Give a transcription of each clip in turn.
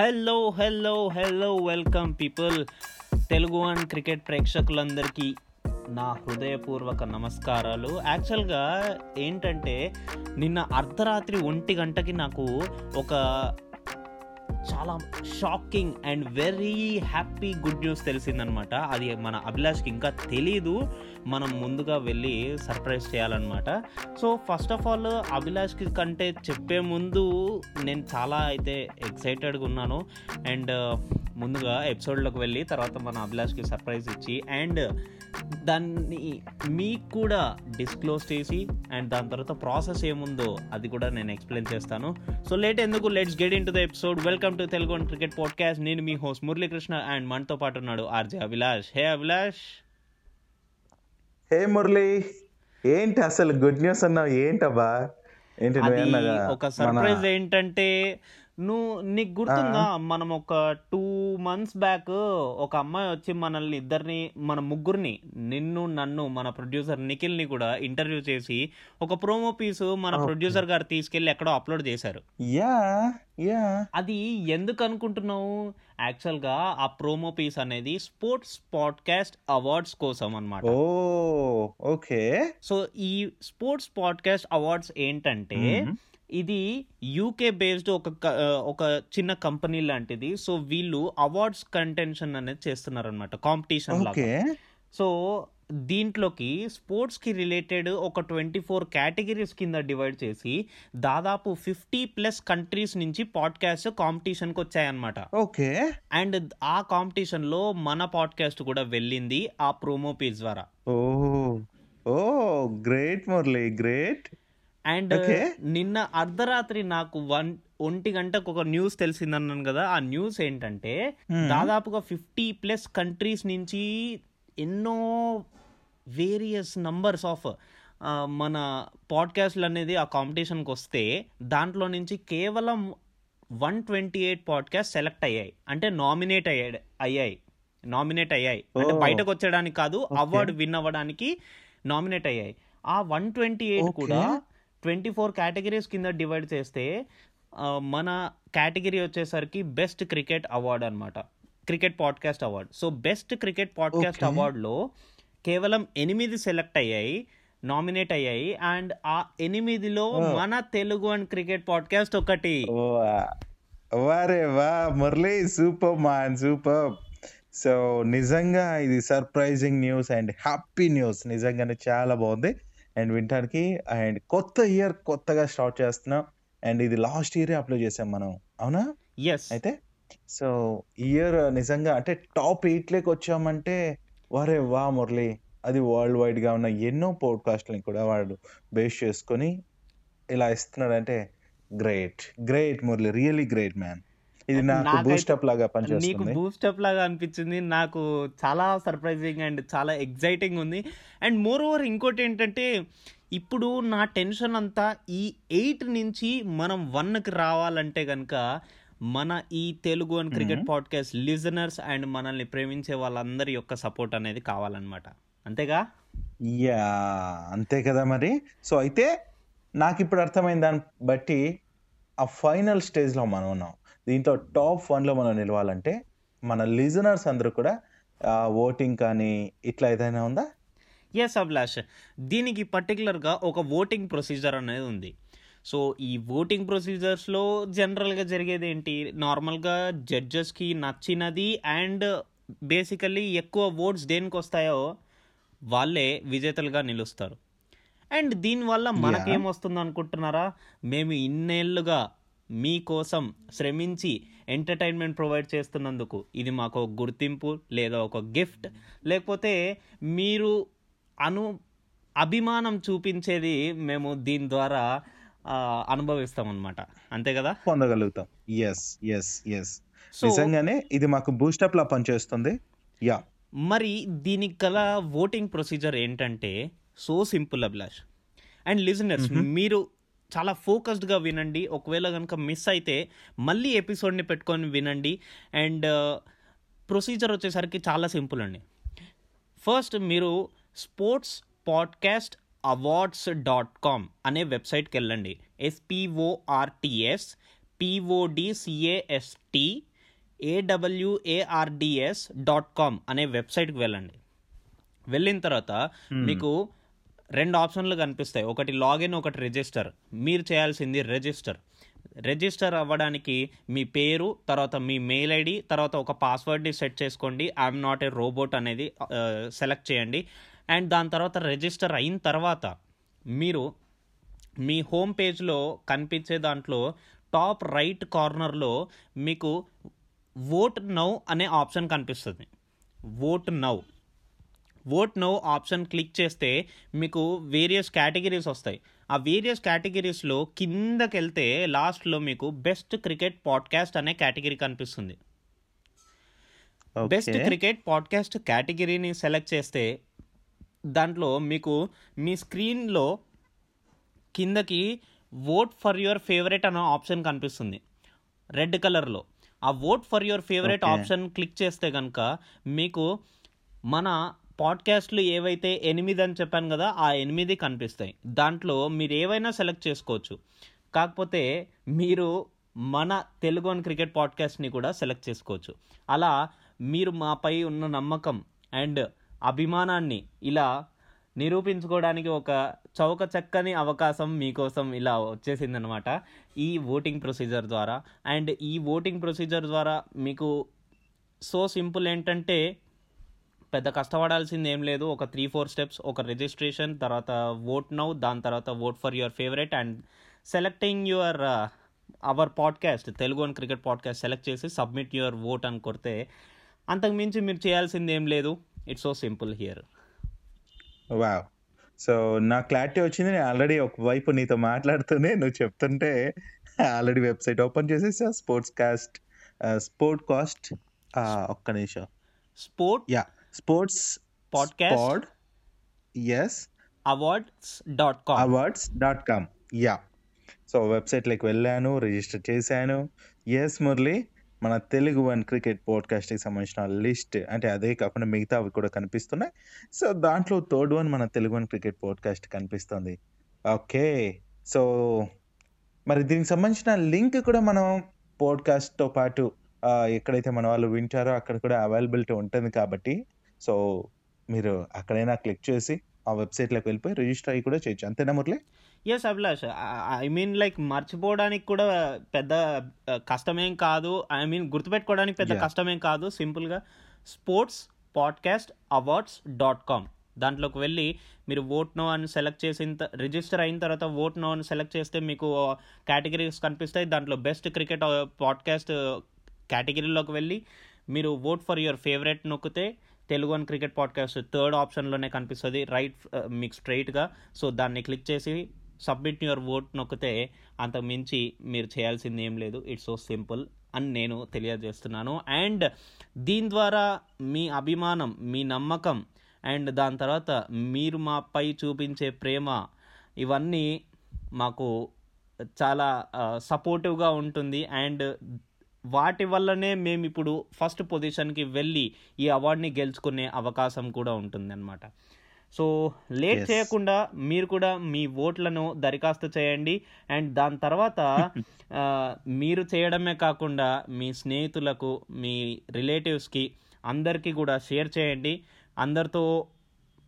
Hello hello hello welcome people Telugu one cricket ప్రేక్షకులందరికీ నా హృదయపూర్వక నమస్కారాలు. యాక్చువల్గా ఏంటంటే నిన్న అర్ధరాత్రి ఒంటి గంటకి నాకు ఒక చాలా shocking and very happy good news తెలిసిందనమాట. అది మన అభిలాష్కి ఇంకా తెలీదు. మనం ముందుగా వెళ్ళి సర్ప్రైజ్ చేయాలన్నమాట. సో ఫస్ట్ ఆఫ్ ఆల్ అభిలాష్కి కంటే చెప్పే ముందు నేను చాలా అయితే ఎక్సైటెడ్గా ఉన్నాను. అండ్ ముందుగా ఎపిసోడ్లోకి వెళ్ళి తర్వాత మన అభిలాష్కి సర్ప్రైజ్ ఇచ్చి అండ్ దాన్ని మీకు కూడా డిస్క్లోజ్ చేసి అండ్ దాని తర్వాత ప్రాసెస్ ఏముందో అది కూడా నేను ఎక్స్ప్లెయిన్ చేస్తాను. సో లేట్ ఎందుకు? Let's get into the episode welcome to Telugu cricket podcast నేను మీ హోస్ట్ మురళీకృష్ణ అండ్ మనతో పాటు ఉన్నాడు RJ Abhilash. Hey Abhilash. Hey Murali. ఏంటి అసలు గుడ్ న్యూస్ అన్నావు? ఏంటబ్బా? ఏంటి ఒక సర్ప్రైజ్ ఏంటంటే నువ్వు నీకు గుర్తుందా? మనం ఒక టూ మంత్స్ బ్యాక్ ఒక అమ్మాయి వచ్చి మనల్ని ఇద్దరిని మన ముగ్గురిని నిన్ను నన్ను మన ప్రొడ్యూసర్ నిఖిల్ని కూడా ఇంటర్వ్యూ చేసి ఒక ప్రోమో పీసు మన. ప్రొడ్యూసర్ గారు తీసుకెళ్ళి ఎక్కడో అప్లోడ్ చేశారు. యా యా అది ఎందుకు అనుకుంటున్నావు? యాక్చువల్గా ఆ ప్రోమో పీస్ అనేది స్పోర్ట్స్ పాడ్కాస్ట్ అవార్డ్స్ కోసం అన్నమాట. Oh okay. సో ఈ స్పోర్ట్స్ పాడ్కాస్ట్ అవార్డ్స్ ఏంటంటే ఇది యూకే బేస్డ్ ఒక ఒక చిన్న కంపెనీ లాంటిది. సో వీళ్ళు అవార్డ్స్ కంటెన్షన్ అనేది చేస్తున్నారు అనమాట కాంపిటీషన్ లాగా సో దీంట్లోకి స్పోర్ట్స్కి రిలేటెడ్ ఒక ట్వంటీ ఫోర్ కేటగిరీస్ కింద డివైడ్ చేసి దాదాపు ఫిఫ్టీ ప్లస్ కంట్రీస్ నుంచి పాడ్కాస్ట్ కాంపిటీషన్కి వచ్చాయన్నమాట. ఓకే. అండ్ ఆ కాంపిటీషన్లో మన పాడ్కాస్ట్ కూడా వెళ్ళింది ఆ ప్రోమో పేజ్ ద్వారా. Oh oh great Murali great. And. నిన్న అర్ధరాత్రి నాకు వన్ ఒంటి గంటకు ఒక న్యూస్ తెలిసిందన్నాను కదా ఆ న్యూస్ ఏంటంటే. దాదాపుగా ఫిఫ్టీ ప్లస్ కంట్రీస్ నుంచి ఎన్నో వేరియస్ నంబర్స్ ఆఫ్ మన పాడ్కాస్ట్లు అనేది ఆ కాంపిటీషన్కి వస్తే దాంట్లో నుంచి కేవలం one twenty eight podcast select అయ్యాయి అంటే నామినేట్ అయ్యాయి అయ్యాయి నామినేట్ అయ్యాయి అంటే. బయటకు వచ్చడానికి కాదు. అవార్డు విన్ అవ్వడానికి నామినేట్ అయ్యాయి ఆ వన్ ట్వంటీ ఎయిట్. కూడా ట్వంటీ ఫోర్ కేటగిరీస్ కింద డివైడ్ చేస్తే మన కేటగిరీ వచ్చేసరికి బెస్ట్ క్రికెట్ అవార్డ్ అన్నమాట. Cricket podcast award. So best cricket podcast. అవార్డ్లో కేవలం ఎనిమిది సెలెక్ట్ అయ్యాయి నామినేట్ అయ్యాయి అండ్ ఆ ఎనిమిదిలో. మన తెలుగు అండ్ క్రికెట్ పాడ్కాస్ట్ ఒకటి. వారే వా Murali super man super. So నిజంగా ఇది surprising news and happy news. నిజంగానే చాలా బాగుంది. అండ్ వినటానికి అండ్ కొత్త ఇయర్ కొత్తగా స్టార్ట్ చేస్తున్నాం అండ్ ఇది లాస్ట్ ఇయరే అప్లోడ్ చేసాం మనం. అవునా? ఎస్ అయితే సో ఇయర్ నిజంగా అంటే టాప్ ఎయిట్లోకి వచ్చామంటే వారే వా మురళి అది వరల్డ్ వైడ్గా ఉన్న ఎన్నో పోడ్కాస్ట్లని కూడా వాడు బేస్ చేసుకొని ఇలా ఇస్తున్నాడంటే great. Great Murali really great man. ఇది నాకు బూస్టప్ లాగా నీకు పనిచేస్తుంది బూస్టప్ లాగా అనిపించింది. నాకు చాలా సర్ప్రైజింగ్ అండ్ చాలా ఎగ్జైటింగ్ ఉంది. అండ్ మోర్ ఓవర్ ఇంకోటి ఏంటంటే ఇప్పుడు నా టెన్షన్ అంతా ఈ ఎయిట్ నుంచి మనం వన్కి రావాలంటే కనుక మన ఈ Telugu and cricket podcast listeners and మనల్ని ప్రేమించే వాళ్ళందరి యొక్క సపోర్ట్ అనేది కావాలన్నమాట. అంతేగా? యా అంతే కదా మరి. సో అయితే నాకు ఇప్పుడు అర్థమైంది దాన్ని బట్టి ఆ ఫైనల్ స్టేజ్లో మనం ఉన్నాం. దీంట్లో టాప్ వన్లో మనం నిలవాలంటే మన లిజనర్స్ అందరూ కూడా ఓటింగ్ కానీ ఇట్లా ఏదైనా ఉందా? ఎస్ అభిలాష్ దీనికి పర్టికులర్గా ఒక ఓటింగ్ ప్రొసీజర్ అనేది ఉంది. సో ఈ ఓటింగ్ ప్రొసీజర్స్లో జనరల్గా జరిగేది ఏంటి? నార్మల్గా జడ్జెస్కి నచ్చినది అండ్ బేసికల్లీ ఎక్కువ ఓట్స్ దేనికి వస్తాయో వాళ్ళే విజేతలుగా నిలుస్తారు. అండ్ దీనివల్ల మనకేం వస్తుంది అనుకుంటున్నారా మేము ఇన్నేళ్ళుగా మీకోసం శ్రమించి ఎంటర్టైన్మెంట్ ప్రొవైడ్ చేస్తున్నందుకు ఇది మాకు ఒక గుర్తింపు లేదా ఒక గిఫ్ట్. లేకపోతే మీరు అను అభిమానం చూపించేది మేము దీని ద్వారా అనుభవిస్తాం అనమాట అంతే కదా? పొందగలుగుతాం. ఎస్ ఎస్ ఎస్ నిజంగానే ఇది మాకు బూస్టప్ లా పనిచేస్తుంది. యా మరి దీనికి గల ఓటింగ్ ప్రొసీజర్ ఏంటంటే so simple Abhilash. And listeners మీరు చాలా ఫోకస్డ్గా వినండి. ఒకవేళ కనుక మిస్ అయితే మళ్ళీ ఎపిసోడ్ని పెట్టుకొని వినండి. అండ్ ప్రొసీజర్ వచ్చేసరికి చాలా సింపుల్ అండి. ఫస్ట్ మీరు sports podcast awards dot com అనే వెబ్సైట్కి వెళ్ళండి. ఎస్పిఓఆర్టిఎస్ పిఓడిసిఏఎస్టి ఏడబ్ల్యూఏఆర్డిఎస్ డాట్ కామ్ అనే వెబ్సైట్కి వెళ్ళండి. వెళ్ళిన తర్వాత మీకు రెండు ఆప్షన్లు కనిపిస్తాయి. ఒకటి లాగిన్ ఒకటి రిజిస్టర్. మీరు చేయాల్సింది రిజిస్టర్. రిజిస్టర్ అవ్వడానికి మీ పేరు తర్వాత మీ మెయిల్ ఐడి తర్వాత ఒక పాస్వర్డ్ని సెట్ చేసుకోండి. ఐఎమ్ నాట్ ఏ రోబోట్ అనేది సెలెక్ట్ చేయండి. అండ్ దాని తర్వాత రిజిస్టర్ అయిన తర్వాత మీరు మీ హోమ్ పేజ్లో కనిపించే దాంట్లో టాప్ రైట్ కార్నర్లో మీకు ఓట్ నౌ అనే ఆప్షన్ కనిపిస్తుంది. Vote now vote no option click చేస్తే మీకు వేరియస్ కేటగిరీస్ వస్తాయి. ఆ వేరియస్ కేటగిరీస్లో కిందకి వెళ్తే లాస్ట్లో మీకు బెస్ట్ క్రికెట్ పాడ్కాస్ట్ అనే కేటగిరీ కనిపిస్తుంది. బెస్ట్ క్రికెట్ పాడ్కాస్ట్ కేటగిరీని సెలెక్ట్ చేస్తే దాంట్లో మీకు మీ స్క్రీన్లో కిందకి ఓట్ ఫర్ యువర్ ఫేవరెట్ అనే ఆప్షన్ కనిపిస్తుంది. రెడ్ కలర్లో ఆ vote for your favourite. Option click చేస్తే కనుక మీకు మన పాడ్కాస్ట్లు ఏవైతే ఎనిమిది అని చెప్పాను కదా ఆ ఎనిమిది కనిపిస్తాయి. దాంట్లో మీరు ఏవైనా సెలెక్ట్ చేసుకోవచ్చు. కాకపోతే మీరు మన తెలుగు అని క్రికెట్ పాడ్కాస్ట్ని కూడా సెలెక్ట్ చేసుకోవచ్చు. అలా మీరు మాపై ఉన్న నమ్మకం అండ్ అభిమానాన్ని ఇలా నిరూపించుకోవడానికి ఒక చౌక చక్కని అవకాశం మీకోసం ఇలా వచ్చేసిందనమాట ఈ ఓటింగ్ ప్రొసీజర్ ద్వారా. అండ్ ఈ ఓటింగ్ ప్రొసీజర్ ద్వారా మీకు సో సింపుల్ ఏంటంటే పెద్ద కష్టపడాల్సింది ఏం లేదు. ఒక త్రీ ఫోర్ స్టెప్స్ ఒక రిజిస్ట్రేషన్ తర్వాత ఓట్ నౌ దాని తర్వాత vote for your favourite and selecting your our podcast Telugu అని క్రికెట్ పాడ్కాస్ట్ సెలెక్ట్ చేసి సబ్మిట్ యువర్ ఓట్ అని కొడితే అంతకు మించి మీరు చేయాల్సింది ఏం లేదు. It's so simple here wow so నా క్లారిటీ వచ్చింది. నేను ఆల్రెడీ ఒకవైపు నీతో మాట్లాడుతూనే నువ్వు చెప్తుంటే ఆల్రెడీ వెబ్సైట్ ఓపెన్ చేసేసా. స్పోర్ట్స్ కాస్ట్ స్పోర్ట్ కాస్ట్ ఒక్క నిమిషం. Sport yeah sports Podcast. Pod s awards dot com awards dot com yeah so వెబ్సైట్లోకి వెళ్ళాను రిజిస్టర్ చేశాను. ఎస్ మురళి. మన తెలుగు వన్ క్రికెట్ పోడ్కాస్ట్కి సంబంధించిన లిస్ట్ అంటే అదే కాకుండా మిగతా అవి కూడా కనిపిస్తున్నాయి. సో దాంట్లో థర్డ్ వన్ మన తెలుగు వన్ క్రికెట్ పోడ్కాస్ట్ కనిపిస్తుంది. ఓకే సో మరి దీనికి సంబంధించిన లింక్ కూడా మనం పోడ్కాస్ట్తో పాటు ఎక్కడైతే మన వాళ్ళు వింటారో అక్కడ కూడా అవైలబిలిటీ ఉంటుంది కాబట్టి సో మీరు అక్కడైనా క్లిక్ చేసి ఆ వెబ్సైట్లోకి వెళ్ళిపోయి రిజిస్టర్ అయ్యి కూడా చేయొచ్చు. అంతేనా Murali? Yes Abhilash I mean like మర్చిపోవడానికి కూడా పెద్ద ఆ, కష్టమేం కాదు. ఐ మీన్ గుర్తుపెట్టుకోవడానికి పెద్ద. కష్టమేం కాదు. సింపుల్గా sports podcast awards dot com దాంట్లోకి వెళ్ళి మీరు ఓట్ నో అని సెలెక్ట్ చేసిన రిజిస్టర్ అయిన తర్వాత ఓట్ నో అని సెలెక్ట్ చేస్తే మీకు కేటగిరీస్ కనిపిస్తాయి. దాంట్లో బెస్ట్ క్రికెట్ పాడ్కాస్ట్ కేటగిరీలోకి వెళ్ళి మీరు ఓట్ ఫర్ యువర్ ఫేవరెట్ నొక్కితే తెలుగు అని క్రికెట్ పాడ్కాస్ట్ థర్డ్ ఆప్షన్లోనే కనిపిస్తుంది. రైట్ మీకు స్ట్రైట్గా సో దాన్ని క్లిక్ చేసి సబ్మిట్ యువర్ ఓట్ నొక్కితే అంత మించి మీరు చేయాల్సింది ఏం లేదు. ఇట్స్ సో సింపుల్ అని నేను తెలియజేస్తున్నాను. అండ్ దీని ద్వారా మీ అభిమానం మీ నమ్మకం అండ్ దాని తర్వాత మీరు మాపై చూపించే ప్రేమ ఇవన్నీ మాకు చాలా సపోర్టివ్గా ఉంటుంది. అండ్ వాటి వల్లనే మేము ఇప్పుడు ఫస్ట్ పొజిషన్కి వెళ్ళి ఈ అవార్డుని గెలుచుకునే అవకాశం కూడా ఉంటుంది అనమాట సో లేట్. చేయకుండా మీరు కూడా మీ ఓట్లను దరఖాస్తు చేయండి. అండ్ దాని తర్వాత మీరు చేయడమే కాకుండా మీ స్నేహితులకు మీ రిలేటివ్స్కి అందరికీ కూడా షేర్ చేయండి. అందరితో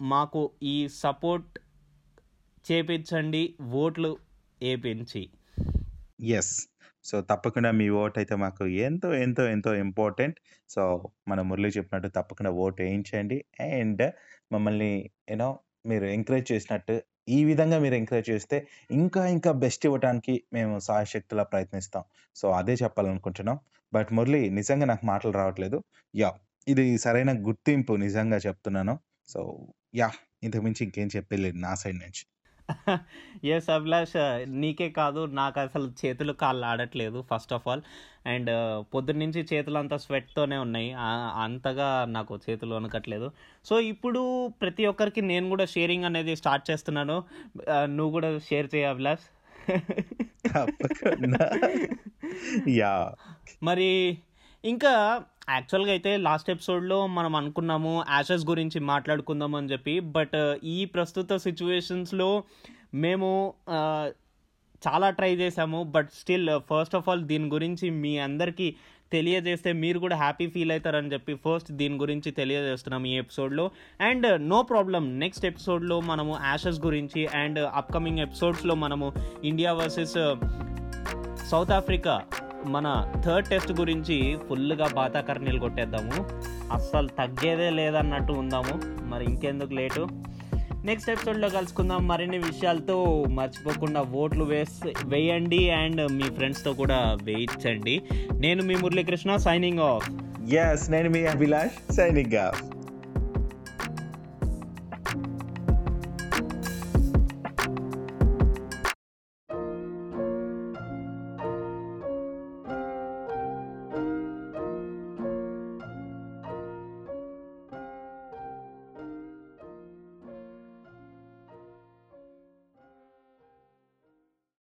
మాకు ఈ సపోర్ట్ చేపించండి ఓట్లు వేపించి. ఎస్ సో తప్పకుండా మీ ఓట్ అయితే మాకు ఎంతో ఎంతో ఎంతో ఇంపార్టెంట్. సో మన మురళి చెప్పినట్టు తప్పకుండా ఓట్ వేయించండి. అండ్ మమ్మల్ని యూనో మీరు ఎంకరేజ్ చేసినట్టు ఈ విధంగా మీరు ఎంకరేజ్ చేస్తే ఇంకా ఇంకా బెస్ట్ ఇవ్వడానికి మేము సహాయశక్తులా ప్రయత్నిస్తాం. సో అదే చెప్పాలనుకుంటున్నాం. బట్ మురళి నిజంగా నాకు మాటలు రావట్లేదు. యా ఇది సరైన గుర్తింపు నిజంగా చెప్తున్నాను. సో యా ఇంతకుమించి ఇంకేం చెప్పలేదు నా సైడ్ నుంచి. ఎస్ అభిలాష్ నీకే కాదు నాకు అసలు చేతులు కాళ్ళు ఆడట్లేదు ఫస్ట్ ఆఫ్ ఆల్ అండ్ పొద్దున్న నుంచి చేతులు అంతా స్వెట్తోనే ఉన్నాయి. అంతగా నాకు చేతులు వణకట్లేదు. సో ఇప్పుడు ప్రతి ఒక్కరికి నేను కూడా షేరింగ్ అనేది స్టార్ట్ చేస్తున్నాను. ఆ, నువ్వు కూడా షేర్ చేయ అభిలాష్ యా మరి ఇంకా యాక్చువల్గా అయితే లాస్ట్ ఎపిసోడ్లో మనం అనుకున్నాము యాషెస్ గురించి మాట్లాడుకుందాం అని చెప్పి బట్ ఈ ప్రస్తుత సిచ్యువేషన్స్లో మేము చాలా ట్రై చేసాము but still first of all దీని గురించి మీ అందరికీ తెలియజేస్తే మీరు కూడా హ్యాపీ ఫీల్ అవుతారని చెప్పి ఫస్ట్ దీని గురించి తెలియజేస్తున్నాం ఈ ఎపిసోడ్లో. అండ్ నో ప్రాబ్లం నెక్స్ట్ ఎపిసోడ్లో మనము యాషెస్ గురించి అండ్ అప్కమింగ్ ఎపిసోడ్స్లో మనము ఇండియా వర్సెస్ సౌత్ ఆఫ్రికా మన థర్డ్ టెస్ట్ గురించి ఫుల్గా బాతాకర్నీలు కొట్టేద్దాము. అస్సలు తగ్గేదే లేదన్నట్టు ఉందాము. మరి ఇంకెందుకు లేటు? నెక్స్ట్ ఎపిసోడ్లో కలుసుకుందాం. మరిన్ని విషయాలతో మర్చిపోకుండా ఓట్లు వేసి వేయండి అండ్ మీ ఫ్రెండ్స్తో కూడా వేయించండి. నేను మీ మురళీకృష్ణ సైనింగ్ ఆఫ్ ఎస్ నేను మీ అభిలాష్ సైనింగ్ ఆఫ్